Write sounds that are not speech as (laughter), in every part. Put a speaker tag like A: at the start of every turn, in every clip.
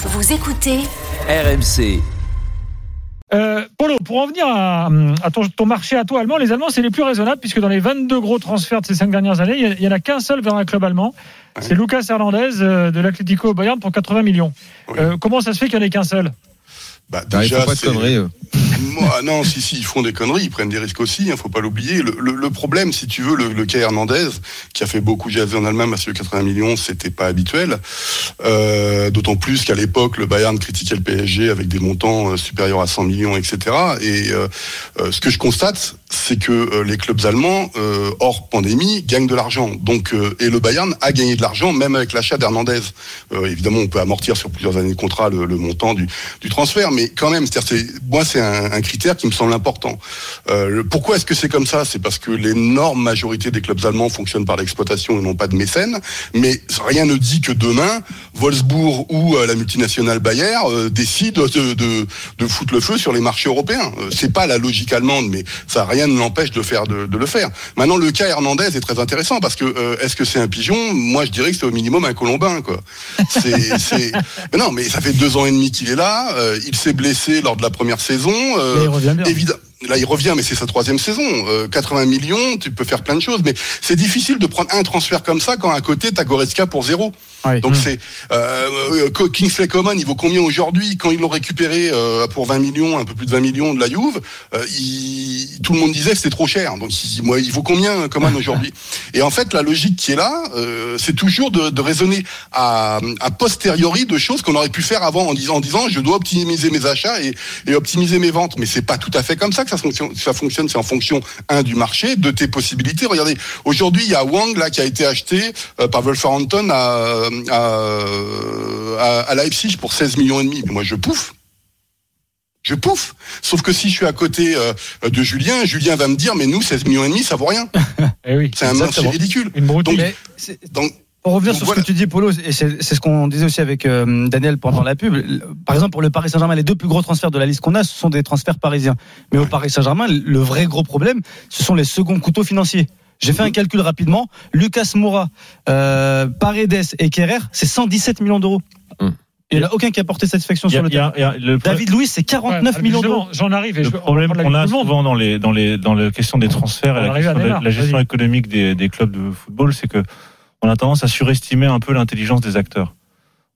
A: Vous écoutez
B: RMC.
C: Euh, Polo, pour en venir à, à ton, ton marché à toi allemand, les Allemands, c'est les plus raisonnables puisque dans les 22 gros transferts de ces cinq dernières années, il n'y en a qu'un seul vers un club allemand. C'est Lucas Hernandez euh, de l'Atlético Bayern pour 80 millions. Euh, comment ça se fait qu'il n'y en ait qu'un seul?
D: Bah,
E: Ah, il
D: déjà,
E: faut pas de conneries.
D: Moi, non, si, si, ils font des conneries, ils prennent des risques aussi, hein, faut pas l'oublier. Le, le- le problème, si tu veux, le, le cas Hernandez, qui a fait beaucoup jaser en Allemagne, parce que 80 millions, c'était pas habituel. Euh, D'autant plus qu'à l'époque, le Bayern critiquait le PSG avec des montants euh, supérieurs à 100 millions, etc. Et euh, euh, ce que je constate, c'est que euh, les clubs allemands, euh, hors pandémie, gagnent de l'argent. Donc, euh, et le Bayern a gagné de l'argent, même avec l'achat d'Hernandez. Évidemment, on peut amortir sur plusieurs années de contrat le, montant du, transfert, mais quand même, c'est- moi, c'est un, critère qui me semble important. Pourquoi est-ce que c'est comme ça? C'est parce que l'énorme majorité des clubs allemands fonctionnent par l'exploitation et non pas de mécènes. Mais rien ne dit que demain, Wolfsburg ou la multinationale Bayer décident de, de, foutre le feu sur les marchés européens. C'est pas la logique allemande, mais ça rien ne l'empêche de faire de, de le faire. Maintenant, le cas Hernandez est très intéressant parce que euh, est-ce que c'est un pigeon? Moi, je dirais que c'est au minimum un colombin, quoi. (laughs) Mais non, mais ça fait deux ans et demi qu'il est là. euh, il s'est blessé lors de la première saison. euh,
C: Là, il revient bien.
D: Évidemment. Là, il revient, mais c'est sa troisième saison. Euh, 80 millions, tu peux faire plein de choses, mais c'est difficile de prendre un transfert comme ça quand à côté t'as Goretzka pour zéro. Donc
C: Mmh.
D: c'est euh, euh, Kingsley Coman, il vaut combien aujourd'hui? Quand ils l'ont récupéré euh, pour 20 millions, un peu plus de 20 millions de la Juve, euh, il- tout le monde disait que c'était trop cher. Donc il, moi, il vaut combien Coman (laughs) aujourd'hui? Et en fait, la logique qui est là, euh, c'est toujours de, de raisonner à, à posteriori de choses qu'on aurait pu faire avant en disant, en disant je dois optimiser mes achats et, et optimiser mes ventes. Mais c'est pas tout à fait comme ça que ça fonctionne. Ça fonctionne, c'est en fonction un du marché, de tes possibilités. Regardez, aujourd'hui il y a Wang là qui a été acheté euh, par Wolverhampton à, à, à, à Leipzig pour 16 millions et demi. Mais moi je pouffe. Je pouffe. Sauf que si je suis à côté euh, de Julien, Julien va me dire mais nous 16 millions et demi ça vaut rien. (laughs)
C: Eh oui,
D: C'est un
C: exactement.
D: ridicule.
C: Une.
D: Donc, donc
F: pour revenir
D: Donc
F: sur
D: voilà.
F: ce que tu dis, Polo, et c'est ce qu'on disait aussi avec euh, Daniel pendant la pub. Par exemple, pour le Paris Saint-Germain, les deux plus gros transferts de la liste qu'on a, ce sont des transferts parisiens. Mais au Paris Saint-Germain, le vrai gros problème, ce sont les seconds couteaux financiers. J'ai fait un calcul rapidement. Lucas Moura, euh, Paredes et Kerrer, c'est 117 millions d'euros.
E: Hum.
F: Il n'y en a aucun qui a porté satisfaction
G: a-
F: sur le
G: il y a-
F: terrain.
G: il y a le pro-
F: David Louis, c'est 49
C: Ouais,
F: millions d'euros.
C: J'en arrive. Et
G: le
C: je-
G: problème qu'on a souvent dans les dans les dans la question des transferts
C: On
G: et la question, de- gestion économique des, des clubs de football, c'est que on a tendance à surestimer un peu l'intelligence des acteurs.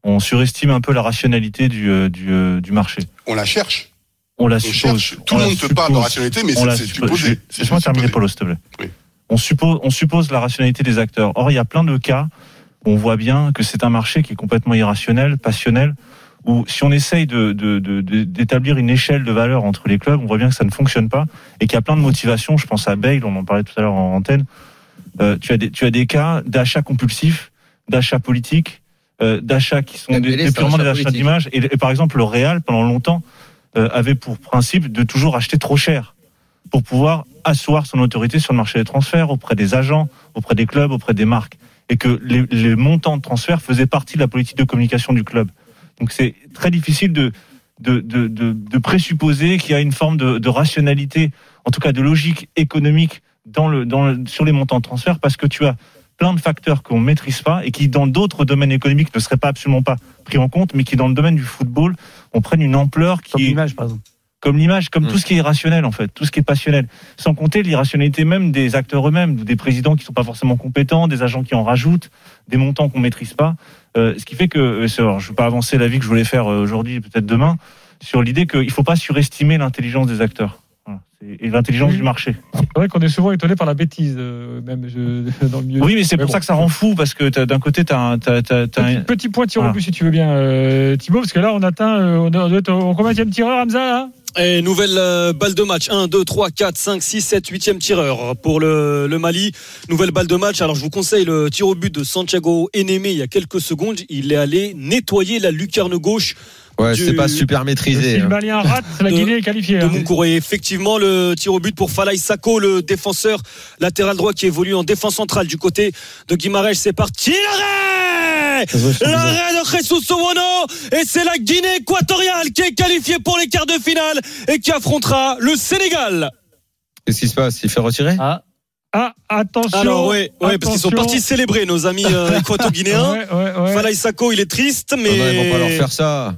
G: On surestime un peu la rationalité du euh, du, euh, du marché.
D: on la cherche.
G: On la
D: On
G: suppose.
D: cherche. Tout le monde te parle de rationalité, mais
G: On
D: c'est
G: la
D: c'est
G: suppose.
D: supposé.
G: Je- Laisse-moi terminer. Polo, s'il te plaît.
D: Oui.
G: On suppose, on suppose la rationalité des acteurs. Or, il y a plein de cas où on voit bien que c'est un marché qui est complètement irrationnel, passionnel, où si on essaye de, de- de- d'établir une échelle de valeur entre les clubs, on voit bien que ça ne fonctionne pas et qu'il y a plein de motivations. Je pense à Bale, on en parlait tout à l'heure en antenne. Euh, tu, as des, tu as des cas d'achats compulsifs, d'achats politiques, euh, d'achats qui sont des, des purement des
E: achat
G: achats d'image. Et, et par exemple, le Real, pendant longtemps, euh, avait pour principe de toujours acheter trop cher pour pouvoir asseoir son autorité sur le marché des transferts auprès des agents, auprès des clubs, auprès des marques. Et que les, les montants de transfert faisaient partie de la politique de communication du club. Donc c'est très difficile de, de, de, de, de présupposer qu'il y a une forme de, de rationalité, en tout cas de logique économique dans le, dans le, sur les montants de transfert, parce que tu as plein de facteurs qu'on ne maîtrise pas et qui, dans d'autres domaines économiques, ne seraient pas absolument pas pris en compte, mais qui, dans le domaine du football, on prenne une ampleur
F: Comme
G: qui est
F: l'image, par exemple.
G: Comme l'image, comme
E: Mm.
G: tout ce qui est rationnel en fait, tout ce qui est passionnel. Sans compter l'irrationalité même des acteurs eux-mêmes, des présidents qui sont pas forcément compétents, des agents qui en rajoutent, des montants qu'on maîtrise pas. Euh, ce qui fait que, euh, alors, je ne vais pas avancer l'avis que je voulais faire euh, aujourd'hui, peut-être demain, sur l'idée qu'il ne faut pas surestimer l'intelligence des acteurs. Et l'intelligence du marché.
C: C'est vrai qu'on est souvent étonné par la bêtise, euh, même je- (laughs) dans le milieu.
G: Oui, mais c'est pour
C: bon.
G: ça que ça rend fou, parce que d'un côté, tu as, un- t'as- t'as- t'as
C: Petit,
G: un-
C: petit point tir au but, si tu veux bien, euh, Thibaut, parce que là, on atteint, euh, on, doit être au combien tireur, Hamza, là?
H: Et nouvelle euh, balle de match. 1, 2, 3, 4, 5, 6, 7, 8e tireur pour le, le Mali. Nouvelle balle de match. Alors je vous conseille le tir au but de Santiago Enemé il y a quelques secondes. Il est allé nettoyer la lucarne gauche
B: Ouais, c'est pas super
C: Si
B: maîtrisé.
C: le
B: hein.
C: Malien rate, la
H: De-
C: Guinée est qualifiée.
H: de
C: hein.
H: Moncourt. Et effectivement, le tir au but pour Falay Sako, le défenseur latéral droit qui évolue en défense centrale du côté de Guimarães. C'est parti. L'arrêt L'arrêt de Jesus Owono et c'est la Guinée équatoriale qui est qualifiée pour les quarts de finale et qui affrontera le Sénégal.
B: Qu'est-ce qui se passe? Il fait retirer?
F: Ah,
C: Ah, attention.
H: Alors oui, ouais, parce qu'ils sont partis célébrer nos amis euh, équato-guinéens. (laughs)
C: Ouais, ouais, ouais.
H: Falay Sako, il est triste, mais
B: Ah non, Ils vont pas leur faire ça.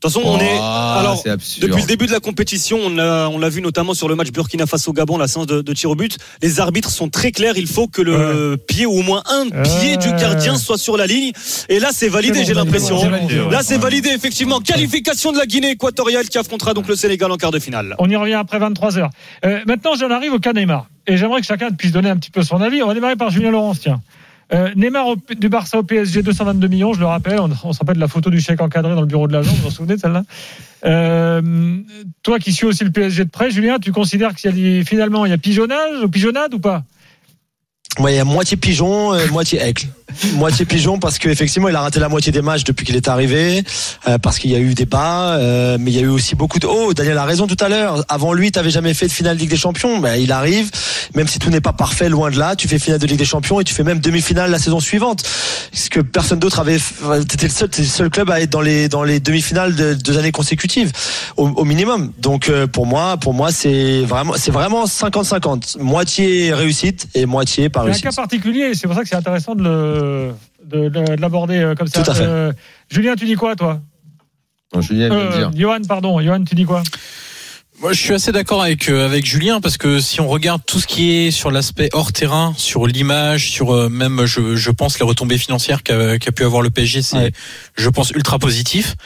H: De toute façon, on est
B: Ah,
H: alors. Depuis le début de la compétition, on l'a, on l'a vu notamment sur le match Burkina Faso-Gabon, la séance de, de tir au but. Les arbitres sont très clairs. Il faut que le pied ou au moins un pied du gardien soit sur la ligne. Et là, c'est validé,
C: bon,
H: j'ai l'impression.
C: c'est validé, ouais.
H: Là, c'est validé, effectivement. Qualification de la Guinée équatoriale qui affrontera donc le Sénégal en quart de finale.
C: On y revient après 23 heures. Euh, maintenant, j'en arrive au cas Neymar. Et j'aimerais que chacun puisse donner un petit peu son avis. On va démarrer par Julien Laurence, tiens. Euh, Neymar du Barça au PSG, 222 millions, je le rappelle. On, on se rappelle de la photo du chèque encadré dans le bureau de l'agent. Vous vous en souvenez de celle-là Euh, Toi qui suis aussi le PSG de près, Julien, tu considères qu'il y a finalement il y a pigeonnage ou pigeonnade ou pas?
E: Ouais, il y a moitié pigeon, euh, moitié aigle. (laughs) moitié pigeon parce qu'effectivement, il a raté la moitié des matchs depuis qu'il est arrivé, euh, parce qu'il y a eu des bas, euh, mais il y a eu aussi beaucoup de hauts. Daniel a raison tout à l'heure. Avant lui, tu jamais fait de finale de Ligue des Champions. Ben, il arrive, même si tout n'est pas parfait, loin de là, tu fais finale de Ligue des Champions et tu fais même demi-finale la saison suivante. Ce que personne d'autre avait. T'étais le seul, t'étais le seul club à être dans les dans les demi-finales de deux années consécutives, au, au minimum. Donc euh, pour moi, pour moi, c'est vraiment c'est vraiment 50-50, moitié réussite et moitié pas
C: C'est un
E: réussite.
C: cas particulier. C'est pour ça que c'est intéressant de le- de, de- de l'aborder euh, comme ça.
E: Tout à fait.
C: Euh, Julien, tu dis quoi, toi?
B: Non, Julien
C: euh. Johan, pardon. Johan, tu dis quoi?
I: Moi, je suis assez d'accord avec euh, avec Julien parce que si on regarde tout ce qui est sur l'aspect hors terrain, sur l'image, sur euh, même je, je pense les retombées financières qu'a qu'a pu avoir le PSG, c'est
F: Ouais.
I: je pense ultra positif.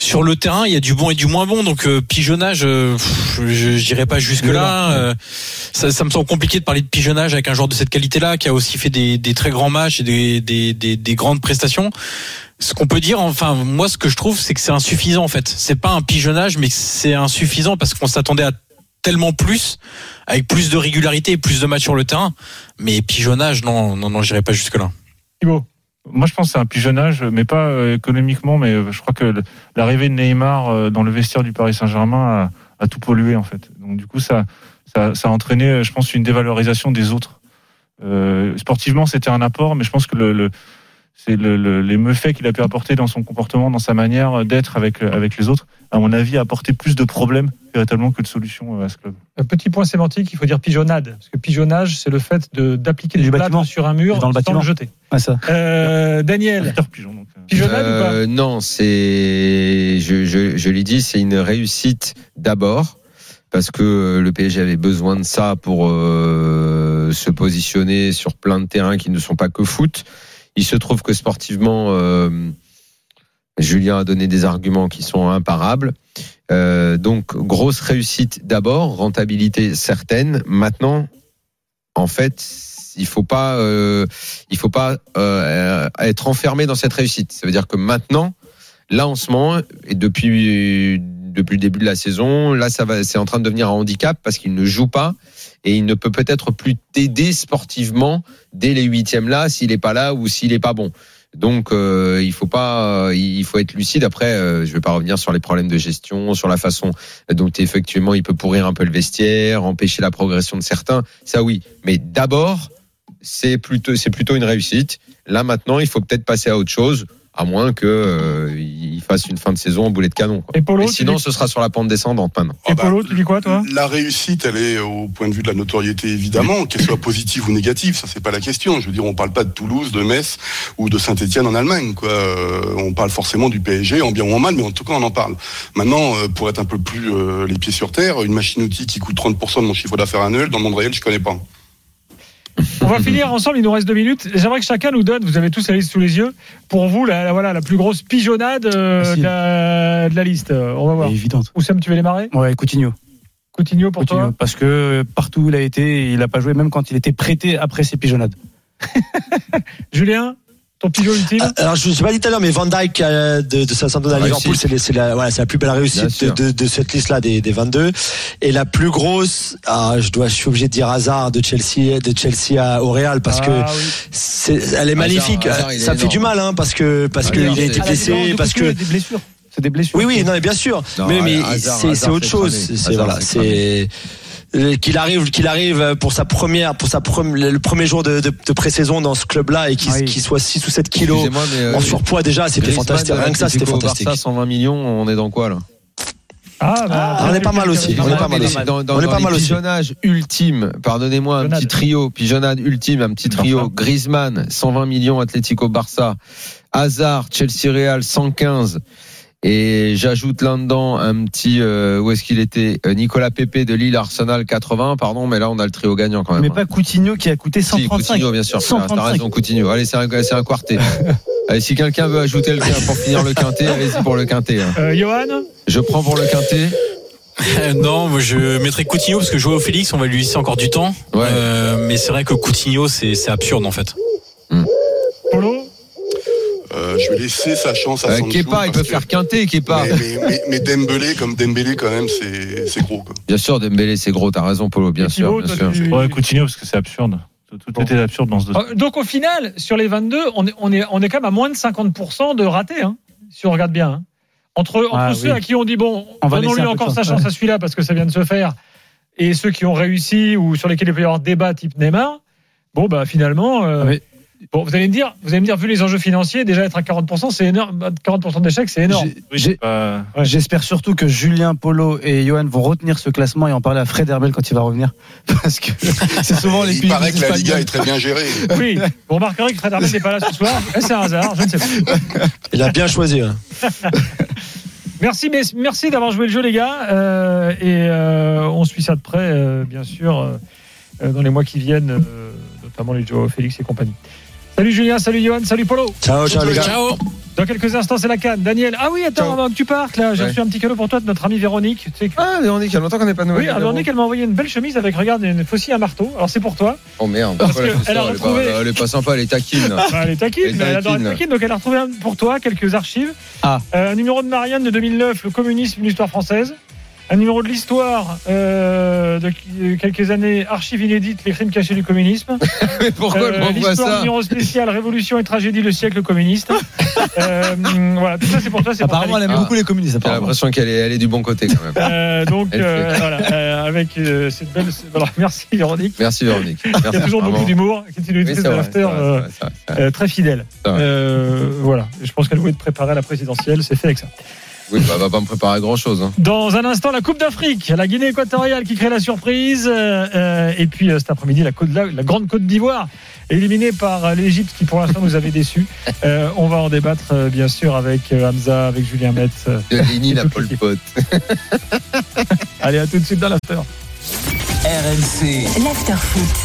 I: Sur le terrain, il y a du bon et du moins bon, donc euh, pigeonnage, euh, pff, je je dirais pas jusque là. ça, ça me semble compliqué de parler de pigeonnage avec un joueur de cette qualité-là qui a aussi fait des, des très grands matchs et des, des, des, des grandes prestations. Ce qu'on peut dire, enfin moi, ce que je trouve, c'est que c'est insuffisant en fait. C'est pas un pigeonnage, mais c'est insuffisant parce qu'on s'attendait à tellement plus, avec plus de régularité et plus de matchs sur le terrain. Mais pigeonnage, non, non, non, j'irai pas jusque là.
C: Thibaut
G: Moi, je pense que c'est un pigeonnage, mais pas euh, économiquement, mais euh, je crois que l'arrivée de Neymar euh, dans le vestiaire du Paris Saint-Germain a, tout pollué, en fait. Donc, du coup, ça, a entraîné, je pense, une dévalorisation des autres. Sportivement, c'était un apport, mais je pense que le- c'est le, le- les méfaits qu'il a pu apporter dans son comportement, dans sa manière d'être avec, euh, avec les autres, à mon avis, a apporté plus de problèmes véritablement que de solutions euh, à ce club.
C: Un petit point sémantique, il faut dire pigeonnade. Parce que pigeonnage, c'est le fait de- d'appliquer
F: Du
C: plâtre
F: bâtiment.
C: sur un mur
F: Dans le
C: sans
F: bâtiment.
C: le jeter.
F: ouais, ça.
C: Euh, Daniel,
G: Peter Pigeon, donc, euh.
C: pigeonnade ou pas
B: non, c'est, je, je, je l'ai dit, c'est une réussite d'abord parce que le PSG avait besoin de ça pour euh, se positionner sur plein de terrains qui ne sont pas que foot. Il se trouve que sportivement, euh, Julien a donné des arguments qui sont imparables. Euh, donc grosse réussite d'abord, rentabilité certaine. Maintenant, en fait, il faut pas, euh, il faut pas être enfermé dans cette réussite. Ça veut dire que maintenant, là en ce moment et depuis depuis le début de la saison, là c'est en train de devenir un handicap parce qu'il ne joue pas et il ne peut peut-être plus t'aider sportivement dès les huitièmes là s'il est pas là ou s'il est pas bon. Donc euh, il faut pas, euh, il faut être lucide. Après, euh, je vais pas revenir sur les problèmes de gestion, sur la façon dont effectivement il peut pourrir un peu le vestiaire, empêcher la progression de certains. Ça oui, mais d'abord c'est plutôt c'est plutôt une réussite. Là maintenant, il faut peut-être passer à autre chose, à moins que euh, il fasse une fin de saison en boulet de canon. Quoi.
C: Et Polo,
B: Et sinon,
C: dis-
B: ce sera sur la pente descendante maintenant.
C: Et Polo, tu dis quoi, toi?
D: La réussite, elle est au point de vue de la notoriété, évidemment, qu'elle soit positive ou négative, ça c'est pas la question. Je veux dire, on parle pas de Toulouse, de Metz ou de Saint-Etienne en Allemagne, quoi. Euh, on parle forcément du PSG, en bien ou en mal, mais en tout cas on en parle. Maintenant, euh, pour être un peu plus euh, les pieds sur terre, une machine outil qui coûte 30% de mon chiffre d'affaires annuel, dans le monde réel, je connais pas.
C: On va finir ensemble, il nous reste deux minutes. J'aimerais que chacun nous donne, vous avez tous la liste sous les yeux, pour vous, la, la- voilà, la plus grosse pigeonnade euh, de, la, de la liste. Euh, On va voir.
F: Évidente.
C: Oussam, tu veux démarrer
F: Ouais, Coutinho.
C: Coutinho pour
F: Coutinho.
C: toi?
F: Parce que partout où il a été, il a pas joué, même quand il était prêté après ses pigeonnades. (laughs)
C: Julien Ton pigeon ultime
E: Ah, Alors, je ne sais pas dit tout à l'heure, mais Van Dyke euh, de, de Southampton à
B: Réussite.
E: Liverpool, c'est la, voilà, c'est la plus belle réussite de,
B: sûr.
E: de, de cette liste-là des, des 22. Et la plus grosse, ah, je dois, je suis obligé de dire Hazard de Chelsea, de Chelsea à, au Real parce que
C: Ah oui.
E: c'est, elle est magnifique.
B: Hazard, est
E: ça me fait
B: énorme.
E: du mal, hein, parce que parce
B: Ah,
E: qu'il a été
C: Ah,
E: blessé,
C: de
E: parce que
C: des blessures. C'est des blessures.
E: oui, oui, non, mais bien sûr.
B: Non,
E: mais mais c'est, autre chose. C'est voilà,
B: c'est
E: euh, qu'il arrive, qu'il arrive pour sa première, pour sa prom- le premier jour de, de, de pré-saison dans ce club-là et qu'il,
F: Oui.
E: soit 6 ou 7 kilos
B: mais, euh,
E: en surpoids déjà, c'était fantastique. Rien que ça, c'était fantastique.
B: Barça, 120 millions, on est dans quoi là?
C: Ah, bah,
E: on est pas mal aussi, on est pas mal aussi.
B: Dans, dans,
E: On est
B: dans
E: pas
B: les
E: mal aussi.
B: pigeonnages ultimes, pardonnez-moi, un petit trio, pigeonnade ultime, un petit trio. Griezmann, 120 millions, Atlético Barça, Hazard, Chelsea Real, 115. Et j'ajoute là-dedans un petit, euh, où est-ce qu'il était Euh, Nicolas Pepe de Lille, Arsenal, 80, pardon, mais là on a le trio gagnant quand même.
F: Mais
B: hein.
F: pas Coutinho qui a coûté
B: Si,
F: 135.
B: Coutinho, bien sûr. T'as
F: 135.
B: raison, Coutinho. Allez, c'est un, c'est un quartet. (laughs) Allez, si quelqu'un veut ajouter le pour finir le quintet, allez-y pour le quintet. hein.
C: Euh, Johan?
B: Je prends pour le quintet.
I: Euh, non, moi je mettrais Coutinho parce que jouer au Félix, on va lui laisser encore du temps.
B: Ouais.
I: Euh, mais c'est vrai que Coutinho, c'est c'est absurde en fait.
D: Euh, je vais laisser sa chance à
B: Euh,
D: Sancho.
B: Kepa, il peut
D: que-
B: faire quintet, Kepa.
D: Mais, mais, mais, mais Dembélé, comme Dembélé, quand même, c'est c'est gros. Quoi.
B: Bien sûr, Dembélé, c'est gros, t'as raison, Polo, bien sûr,
C: Thibaut,
B: bien sûr.
C: tu-
G: Ouais, Coutinho, parce que c'est absurde. Tout,
C: Bon.
G: était absurde dans ce dossier.
C: Euh, Donc au final, sur les 22, on est, on est, on est quand même à moins de 50% de ratés, hein, si on regarde bien. hein. Entre, entre
F: Ah,
C: ceux
F: oui.
C: à qui on dit, bon,
F: On va
C: donnons-lui encore sa
F: chance,
C: chance
F: ouais.
C: à celui-là parce que ça vient de se faire, et ceux qui ont réussi ou sur lesquels il peut y avoir débat type Neymar, bon, bah finalement, euh,
F: Ah, mais-
C: bon, vous allez me dire, vous allez me dire, vu les enjeux financiers, déjà être à 40%, c'est énorme, 40% d'échecs, c'est énorme. Ouais.
F: J'espère surtout que Julien, Polo et Johan vont retenir ce classement et en parler à Fred Herbel quand il va revenir. (laughs) Parce que c'est souvent les
D: Il paraît que la Liga est très bien gérée. (laughs)
C: Oui, vous remarquerez que Fred Hermel n'est pas là ce soir, c'est un hasard, je ne sais pas.
E: Il a bien choisi. hein. (laughs)
C: Merci, merci d'avoir joué le jeu, les gars. Euh, et euh, on suit ça de près, euh, bien sûr, dans les mois qui viennent, euh, notamment les Joe Félix et compagnie. Salut Julien, salut Johan, salut Polo.
E: Ciao, ciao les gars.
I: Ciao
C: Dans quelques instants, c'est la canne. Daniel. Ah oui, attends,
B: Ciao.
C: avant que tu partes, là, j'ai
B: Ouais.
C: reçu un petit cadeau pour toi de notre amie Véronique. Tu sais que-
B: Ah, Véronique, il y a longtemps qu'on n'est pas nouvelle.
C: Oui, alors, Véronique, elle m'a envoyé une belle chemise avec, regarde, une faucille à marteau. Alors c'est pour toi.
B: Oh merde,
C: Parce
B: pourquoi
C: que
B: elle fait
C: elle a
B: elle, est
C: retrouvé-
B: pas, elle est pas sympa, elle est taquine. (laughs)
C: Elle est taquine,
B: Elle est
C: mais elle adore être
B: taquine.
C: taquine. Donc elle a retrouvé un- pour toi quelques archives.
F: Ah.
C: Euh, un numéro de Marianne de 2009, le communisme, l'histoire française. Un numéro de l'histoire euh, de quelques années, archives inédites, les crimes cachés du communisme. (laughs)
B: Mais pourquoi
C: Euh, L'histoire
B: ça
C: numéro spécial, révolution et tragédie, le siècle communiste. (laughs) euh, voilà, tout ça c'est pour toi. c'est pour
F: Apparemment,
C: ta
F: elle aime
B: Ah.
F: beaucoup les communistes.
B: J'ai l'impression qu'elle est, elle est du bon côté quand même.
C: Euh, donc euh, voilà, euh, avec euh, cette belle. Voilà, (laughs) merci Véronique.
B: Merci Véronique.
C: Il y a toujours beaucoup d'humour, qui est une
B: Oui,
C: de l'after très fidèle. Euh, voilà, je pense qu'elle voulait te préparer à la présidentielle, c'est fait avec ça.
B: Oui, bah, va pas me préparer grand chose. Hein.
C: Dans un instant, la Coupe d'Afrique, la Guinée équatoriale qui crée la surprise. euh, euh, et puis euh, cet après-midi, la, côte, la, la grande Côte d'Ivoire, éliminée par l'Égypte qui pour l'instant nous avait déçus. (laughs) Euh, on va en débattre euh, bien sûr avec euh, Hamza, avec Julien Metz. euh.
B: De Lénine à
C: l'équipe.
B: Pot. (laughs)
C: Allez, à tout de suite dans l'after.
J: RMC.
A: L'afterfoot.